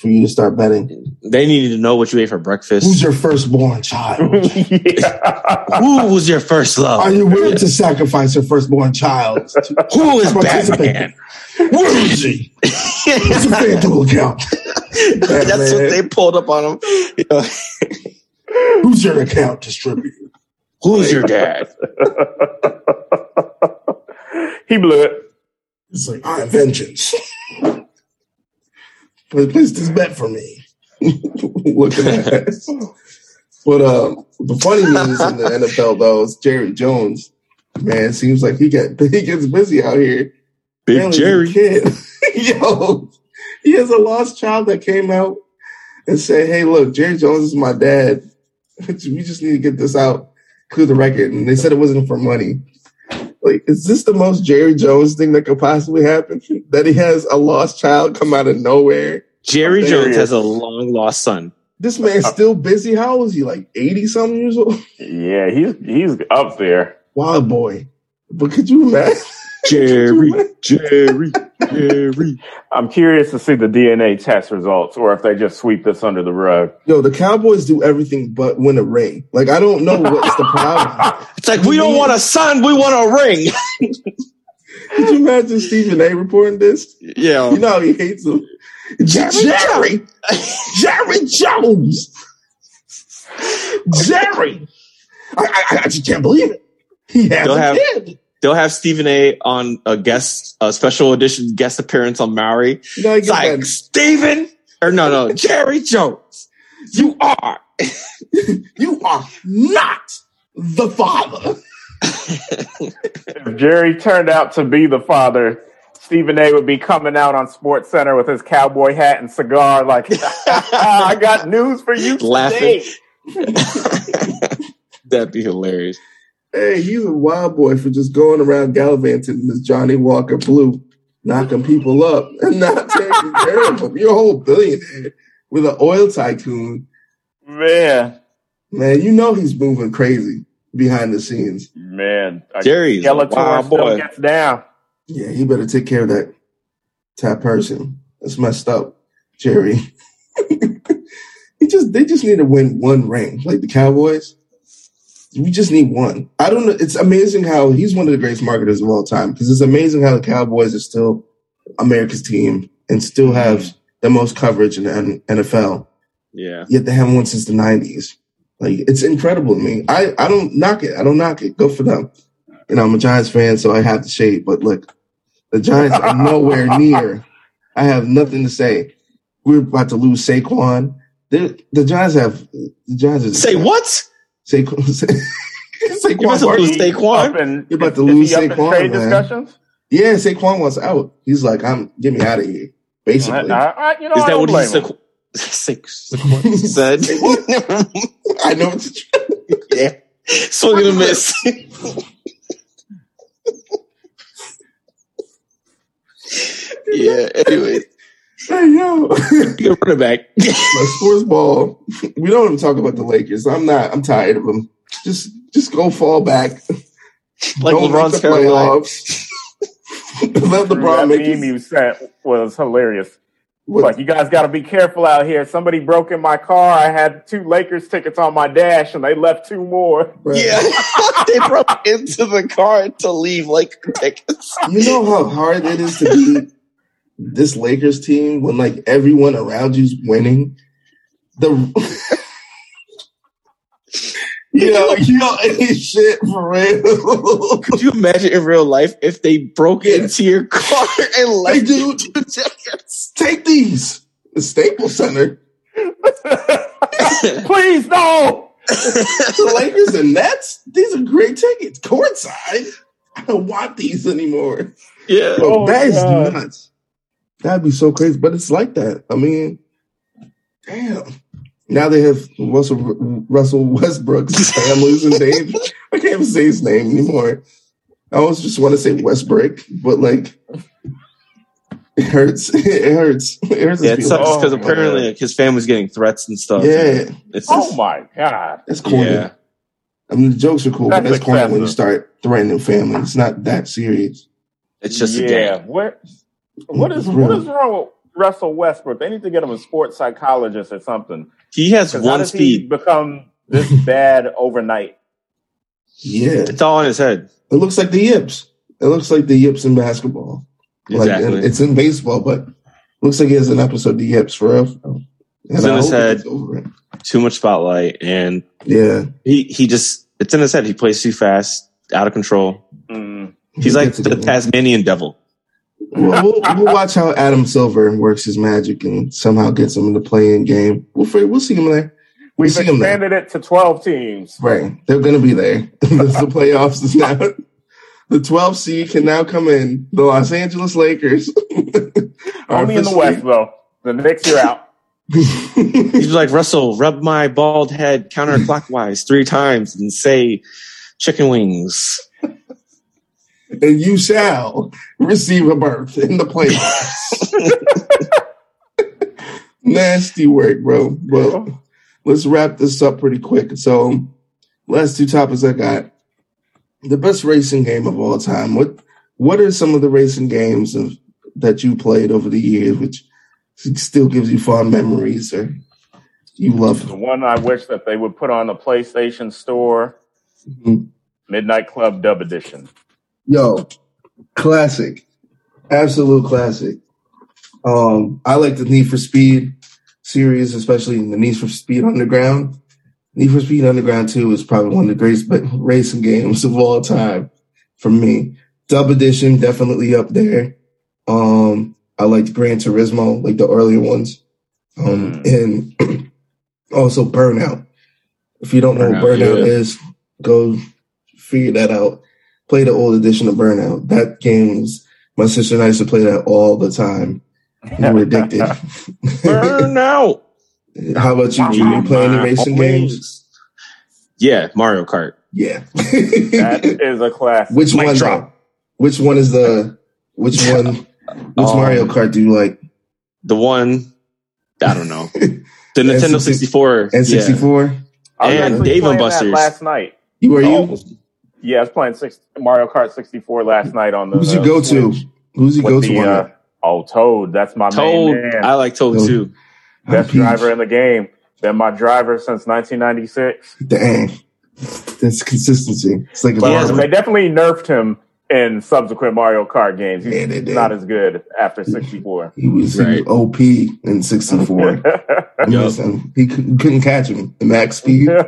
for you to start betting. They needed to know what you ate for breakfast. Who's your firstborn child? yeah. (laughs) Who was your first love? Are you willing to sacrifice your firstborn child? to- Who is Participate. Batman? Where is he? It's a FanDuel account. (laughs) That's what they pulled up on him. You (laughs) know, Who's your account distributor? Who's your dad? he blew it. It's like I have vengeance. But place this bet for me. Looking at that. But um, the funny news in the NFL though is Jerry Jones. Man, seems like he get he gets busy out here. Big Apparently Jerry. Kid. (laughs) Yo, he has a lost child that came out and said, Hey, look, Jerry Jones is my dad. (laughs) we just need to get this out, clear the record. And they said it wasn't for money. Like, is this the most Jerry Jones thing that could possibly happen? That he has a lost child come out of nowhere? Jerry Jones has a long lost son. This man's uh, still busy. How old is he? Like 80 something years old? Yeah, he's he's up there. Wild boy. But could you imagine? Jerry, Jerry, Jerry. (laughs) I'm curious to see the DNA test results, or if they just sweep this under the rug. Yo, the Cowboys do everything but win a ring. Like, I don't know what's the problem. (laughs) It's like we don't want a son, we want a ring. (laughs) Could you imagine Stephen A reporting this? Yeah. You know how he hates him. Jerry, Jerry, Jerry Jones, Jerry. I, I, I just can't believe it. He has They'll a have- kid. They'll have Stephen A on a guest, a special edition guest appearance on Maury. You know, It's like, that- Stephen, or no, no, (laughs) Jerry Jones, you are. (laughs) you are not the father. If Jerry turned out to be the father, Stephen A. would be coming out on Sports Center with his cowboy hat and cigar, like, (laughs) "I got news for you Laughing. That'd be hilarious. Hey, he's a wild boy for just going around gallivanting this Johnnie Walker Blue, knocking people up (laughs) and not taking care of them. You're a whole billionaire with an oil tycoon. Man, Man, you know he's moving crazy behind the scenes. man, a Jerry's a wild boy. gets down. Yeah, he better take care of that that person. That's messed up, Jerry. (laughs) he just they just need to win one ring, like the Cowboys. We just need one. I don't know. It's amazing how he's one of the greatest marketers of all time because it's amazing how the Cowboys are still America's team and still have the most coverage in the NFL. Yeah. Yet they haven't won since the '90s. Like it's incredible to me. I I don't knock it. I don't knock it. Go for them. You know, I'm a Giants fan, so I have to shade. But look, the Giants are (laughs) nowhere near. I have nothing to say. We're about to lose Saquon. The, the Giants have the Giants. Say what? Saquon. (laughs) Saquon You must have Barkley. lose Saquon? Up in, You're about to is- is lose he up in Saquon, trade man. discussions? Yeah, Saquon wants out. He's like, I'm get me out of here. Basically, I- I- you know, Is I that what he blame said? him. Saquon (laughs) (laughs) said? I know what you're yeah. Swing and a miss. yeah. Anyway, Hey yo, you run it back. (laughs) my sports ball. We don't even talk about the Lakers. I'm not. I'm tired of them. Just just go fall back. Like Don't make LeBron's the Carolina. playoffs. (laughs) Let that LeBron make meme his, you sent was hilarious. what- Like, you guys got to be careful out here. Somebody broke in my car. I had two Lakers tickets on my dash, and they left two more. right. Yeah, (laughs) they broke into the car to leave like tickets. You know how hard it is to beat this Lakers team when like everyone around you's winning. The (laughs) you know you know any (laughs) shit for real. (laughs) Could you imagine in real life if they broke Yeah. into your car and Hey, left you dude, tickets? take these. The Staples Center. Please, no. The Lakers and Nets. These are great tickets. Courtside. I don't want these anymore. Yeah. Bro, Oh, that is God. nuts. That'd be so crazy, but it's like that. I mean, damn. Now they have Russell Russell Westbrook's (laughs) families and Dave. I can't even say his name anymore. I always just want to say Westbrook, but like, it hurts. (laughs) It hurts. It hurts. Yeah, it feel sucks because Oh, apparently like, his family's getting threats and stuff. Yeah, It's Oh my god. that's corny. yeah. I mean, the jokes are cool, but That's that's corny when you start threatening family. It's not that serious. It's just a yeah. game. What? What is It's what real. is wrong with Russell Westbrook? They need to get him a sports psychologist or something. He has one does he speed. become this (laughs) bad overnight? Yeah, It's all in his head. it looks like the yips. It looks like the yips in basketball. Exactly. and it's in baseball, but looks like he has an episode of the Yips for real. It's in I his head. it. Too much spotlight, and Yeah, he he just it's in his head. He plays too fast, out of control. Mm. He's He like the. Tasmanian devil. We'll, we'll, we'll watch how Adam Silver works his magic and somehow gets him in the playing game. We'll we'll see him there. We'll We've see him there. expanded it to twelve teams. Right, they're going to be there. (laughs) the playoffs is now. The 12 seed can now come in. The Los Angeles Lakers. (laughs) Only in the West, though. The Knicks, you're out. (laughs) He's like Russell, rub my bald head counterclockwise three times and say chicken wings. And you shall receive a berth in the playoffs. (laughs) Nasty work, bro. Well, let's wrap this up pretty quick. So, last two topics I got: the best racing game of all time. What What are some of the racing games of, that you played over the years, which still gives you fond memories, or you love? The one I wish that they would put on the PlayStation Store, Mhm. Midnight Club Dub Edition. Yo, classic, absolute classic. Um, I like the Need for Speed series, especially the Need for Speed Underground. Need for Speed Underground 2 is probably one of the greatest racing games of all time for me. Dub Edition, definitely up there. Um, I liked Gran Turismo, like the earlier ones. Um, and (clears throat) also Burnout. If you don't know what Burnout, Burnout yeah. is, go figure that out. Play the old edition of Burnout. That game was, my sister and I used to play that all the time. We were addicted. (laughs) Burnout. (laughs) How about you? Do you play any racing games? Yeah, Mario Kart. Yeah. That is a classic. which Mic one? drop. Which one is the? Which one? Which (laughs) Um, Mario Kart do you like? The one, I don't know. The The Nintendo N64 64. N sixty four. I and actually Dave and Buster's. last night. You were Yeah. you? Yeah, I was playing six, Mario Kart 64 last night on the. Who's your uh, go to? Who's your go to the, one? uh, oh, Toad. That's my Toad. main man. I like Toad Toad. too. Best Peach. driver in the game. Been my driver since 1996. Dang, that's consistency. It's like a But has barber. they definitely nerfed him in subsequent Mario Kart games. He's Yeah, they did. not as good after 64. He was, Right. OP in sixty four. Listen, (laughs) he couldn't, couldn't catch him. The max speed. (laughs)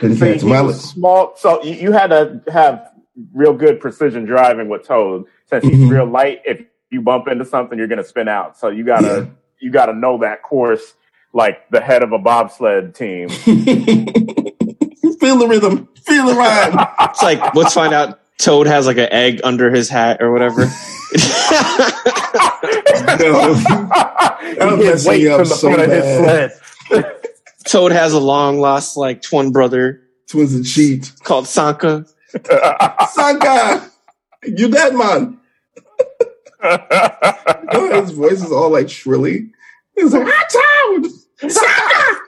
Couldn't See, catch him. I was small, so you, you had to have real good precision driving with Toad. Since he's Mhm. real light, if you bump into something, you're going to spin out. So you gotta Yeah. you gotta know that course like the head of a bobsled team. (laughs) Feel the rhythm. Feel the rhyme. It's like, let's find out Toad has like an egg under his hat or whatever. (laughs) No. he hit messing weights you up the so front of his bad. sled. Toad has a long lost like twin brother Twins and cheat. called Sanka. (laughs) Sanka, you dead man. (laughs) You know, his voice is all like shrilly. He's like, ah, town. Sanka,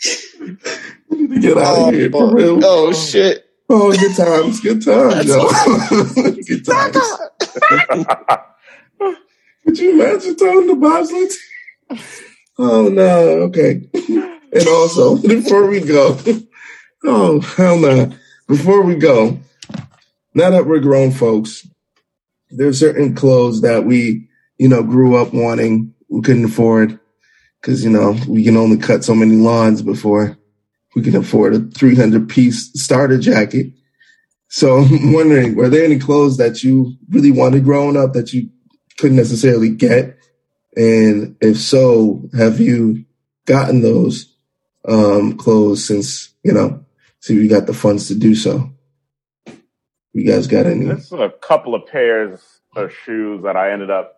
Get out Oh, of here, for real. Oh shit! Oh, good times, good times, yo. (laughs) good times. Could you imagine throwing the bobsled? Oh no, okay. And also, (laughs) before we go, (laughs) oh hell no. Before we go, now that we're grown folks, there's certain clothes that we, you know, grew up wanting, we couldn't afford, because you know we can only cut so many lawns before we can afford a 300 piece starter jacket. So (laughs) I'm wondering, were there any clothes that you really wanted growing up that you couldn't necessarily get? And if so, have you gotten those um, clothes since, you know, so you got the funds to do so? You guys got any? This is a couple of pairs of shoes that I ended up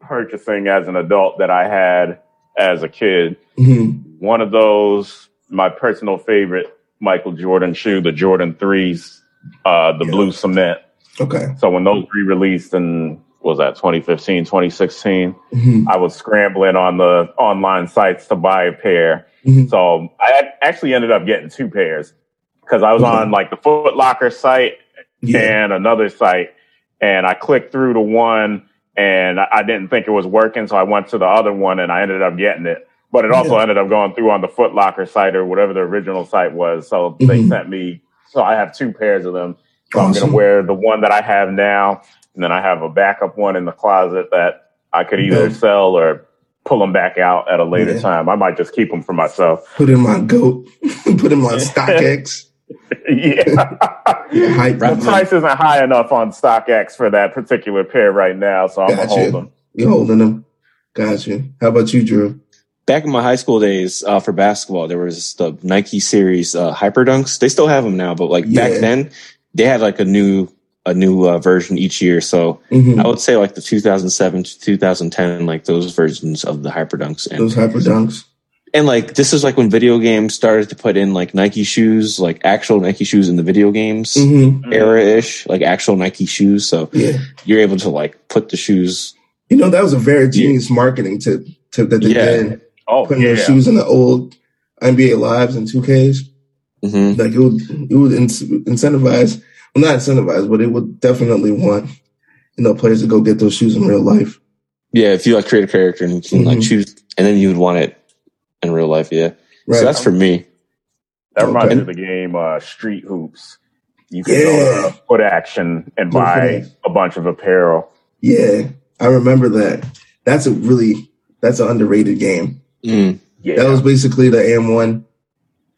purchasing as an adult that I had as a kid. Mhm. One of those, my personal favorite Michael Jordan shoe, the Jordan 3s, uh, the Yeah. blue cement. Okay. So when those re-released in was that 2015, 2016, Mhm. I was scrambling on the online sites to buy a pair. Mhm. So I actually ended up getting two pairs because I was Okay. on like the Foot Locker site Yeah. and another site, and I clicked through to one, and I didn't think it was working, so I went to the other one, and I ended up getting it. But it also Yeah. ended up going through on the Foot Locker site or whatever the original site was. So they Mhm. sent me. So I have two pairs of them. So I'm gonna wear the one that I have now, and then I have a backup one in the closet that I could either Yeah. sell or pull them back out at a later Yeah. time. I might just keep them for myself. Put in my goat. (laughs) Put in my (laughs) StockX. Yeah. Yeah. The price isn't high enough on StockX for that particular pair right now, so I'm gonna Gotcha. hold them. You holding them? Got you. How about you, Drew? Back in my high school days uh, for basketball, there was the Nike series uh, Hyper Dunks. They still have them now, but like back then, they had like a new a new uh, version each year. So Mhm. I would say like the 2007 to 2010, like those versions of the Hyper Dunks, and Those hyper dunks. And like this is like when video games started to put in like Nike shoes, like actual Nike shoes in the video games hmm era ish, like actual Nike shoes. So Yeah. you're able to like put the shoes. You know, that was a very genius marketing tip, tip that they Yeah. did. Oh Putting yeah, those shoes in the old NBA Lives and 2Ks. hmm Like it would, it would incentivize, well, not incentivize, but it would definitely want, you know, players to go get those shoes in real life. Yeah, if you like create a character and you can like Mhm. choose, and then you would want it in real life. Yeah, Right. so that's for me. that reminds Okay. me of the game uh, Street Hoops. You can Yeah. go to Foot Action and buy a bunch of apparel. yeah. I remember that. That's a really, that's an underrated game. Mm. Yeah, That was basically the AND1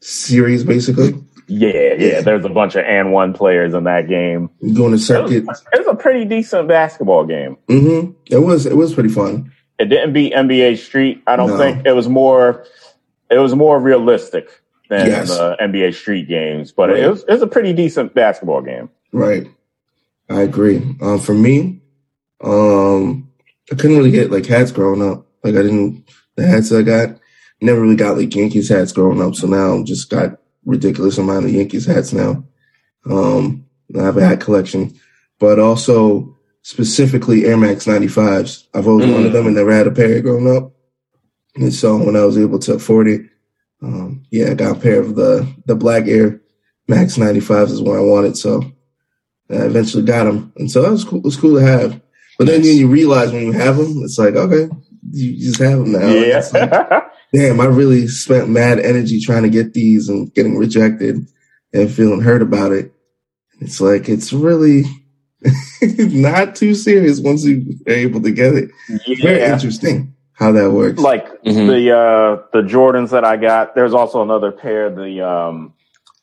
series, basically. yeah, yeah. There's a bunch of and one players in that game. You go on a It was, circuit. it was a pretty decent basketball game. hmm It was, it was pretty fun. It didn't beat NBA Street. I don't No. think it was more. It was more realistic than Yes. the NBA Street games, but Right. it was it was a pretty decent basketball game. Right. I agree. Um, for me, um, I couldn't really get like hats growing up. Like I didn't the hats I got. Never really got like Yankees hats growing up. So now I'm just got ridiculous amount of Yankees hats now. Um, I have a hat collection, but also specifically Air Max 95s. I've always Mm. wanted them and never had a pair growing up. And so when I was able to afford it, um, yeah, I got a pair of the the black Air Max 95s is what I wanted. So I eventually got them, and so that was cool. It was cool to have. But then you realize when you have them, it's like okay, you just have them now. It's like, yeah, damn, I really spent mad energy trying to get these and getting rejected and feeling hurt about it. It's like it's really (laughs) not too serious once you are able to get it. Very interesting how that works. Like Mhm. the uh the Jordans that I got. There's also another pair, the um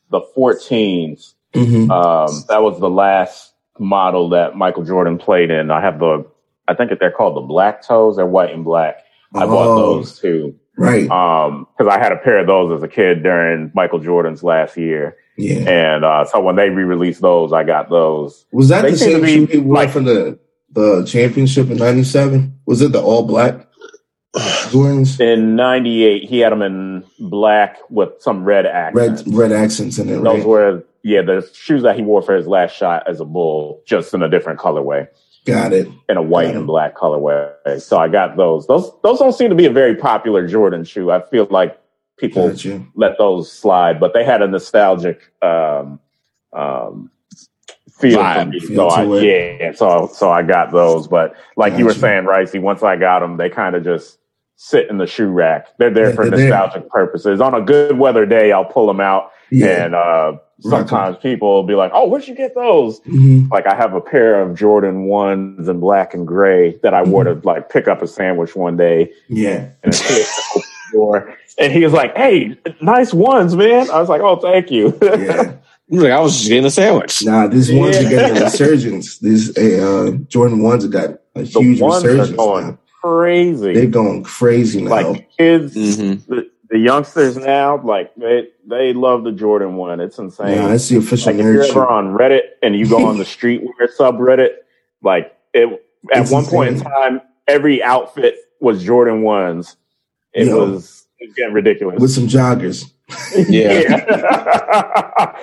the 14s. Mhm. Um, that was the last model that Michael Jordan played in. I have the, I think they're called the black toes. They're white and black. I bought Oh, those too. Right. Um, cause I had a pair of those as a kid during Michael Jordan's last year. yeah. And, uh, so when they re-released those, I got those. Was that They the same be shoe he wore like- for the the championship in '97? Was it the all black Jordans? In 98, he had them in black with some red accents. Red red accents in it, Those right? were, yeah, the shoes that he wore for his last shot as a bull, just in a different colorway. Got it. in a white and black colorway. So I got those. Those those don't seem to be a very popular Jordan shoe. I feel like people let those slide. But they had a nostalgic um, um, feel for me. So I, it. yeah, so so I got those. But like you were saying, Ricey, once I got them, they kind of just sit in the shoe rack. They're there Yeah, for they're there. nostalgic purposes. On a good weather day, I'll pull them out, Yeah. and uh, sometimes people will be like, "Oh, where'd you get those?" Mhm. Like I have a pair of Jordan ones in black and gray that I wore to like pick up a sandwich one day, Yeah. and a kid opened the door, and he was like, "Hey, nice ones, man." I was like, "Oh, thank you." Yeah. Like I was just getting a sandwich. Nah, these ones are Yeah. getting a resurgence. These uh, Jordan ones have got a the huge ones are going now. Crazy. They're going crazy now. like kids, Mm-hmm. the, the youngsters now, like they they love the Jordan one. It's insane. yeah, that's the official like if you're ever on Reddit and you go on the streetwear subreddit, like it at It's one point in time, every outfit was Jordan ones. It Yo. was it was getting ridiculous. with some joggers. Yeah.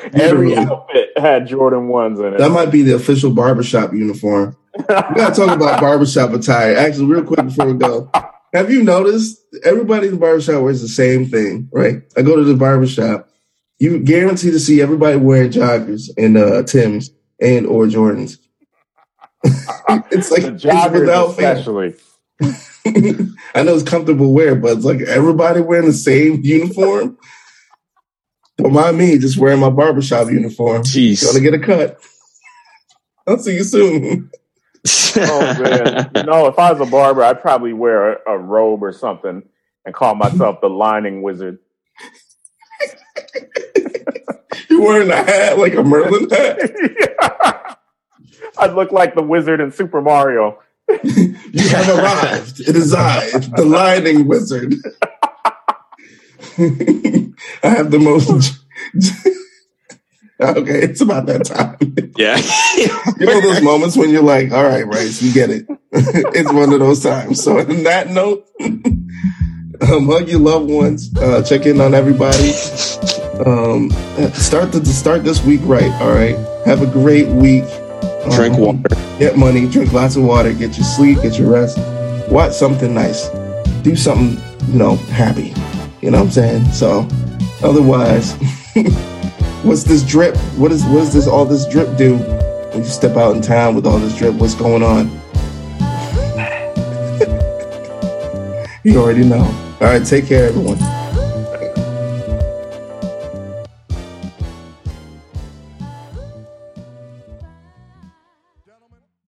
(laughs) (laughs) every outfit had Jordan ones in it. That might be the official barbershop uniform. We gotta talk about (laughs) barbershop attire. Actually, real quick before we go. Have you noticed everybody in the barbershop wears the same thing, right? I go to the barbershop. You guarantee to see everybody wearing joggers and uh Tim's and or Jordans. it's like the it's joggers, without especially. (laughs) I know it's comfortable wear, but it's like everybody wearing the same uniform. Don't mind me just wearing my barbershop uniform. Jeez. Gonna get a cut. I'll see you soon. Oh man! You know, if I was a barber, I'd probably wear a, a robe or something and call myself the lining wizard. (laughs) You're wearing a hat like a Merlin hat. (laughs) I'd look like the wizard in Super Mario. You have arrived. It is I, the lining wizard. (laughs) I have the most. (laughs) okay, it's about that time. yeah. You know those moments when you're like, "All right, Rice, you get it." (laughs) it's one of those times. So, on that note, um, hug your loved ones. Uh, check in on everybody. Um, start the start this week right. All right. Have a great week. Drink Um, water. Get money. Drink lots of water. Get your sleep. Get your rest. Watch something nice. Do something you know happy. You know what I'm saying? So, otherwise, (laughs) what's this drip? What is what is this? All this drip do when you step out in town with all this drip? What's going on? (laughs) you already know. All right. Take care, everyone.